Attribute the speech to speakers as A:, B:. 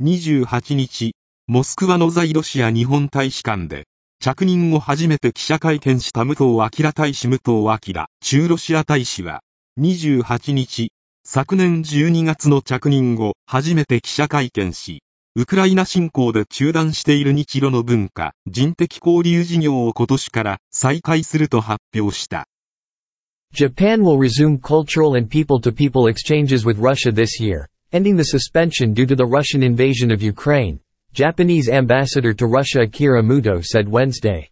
A: 28日、モスクワの在ロシア日本大使館で、着任後初めて記者会見した武藤明大使武藤明、中ロシア大使は、28日、昨年12月の着任後、初めて記者会見し、ウクライナ侵攻で中断している日露の文化、人的交流事業を今年から再開すると発表した。
B: Japan will resume cultural and people-to-people exchanges with Russia this year, ending the suspension due to the Russian invasion of Ukraine, Japanese ambassador to Russia Akira Muto said Wednesday.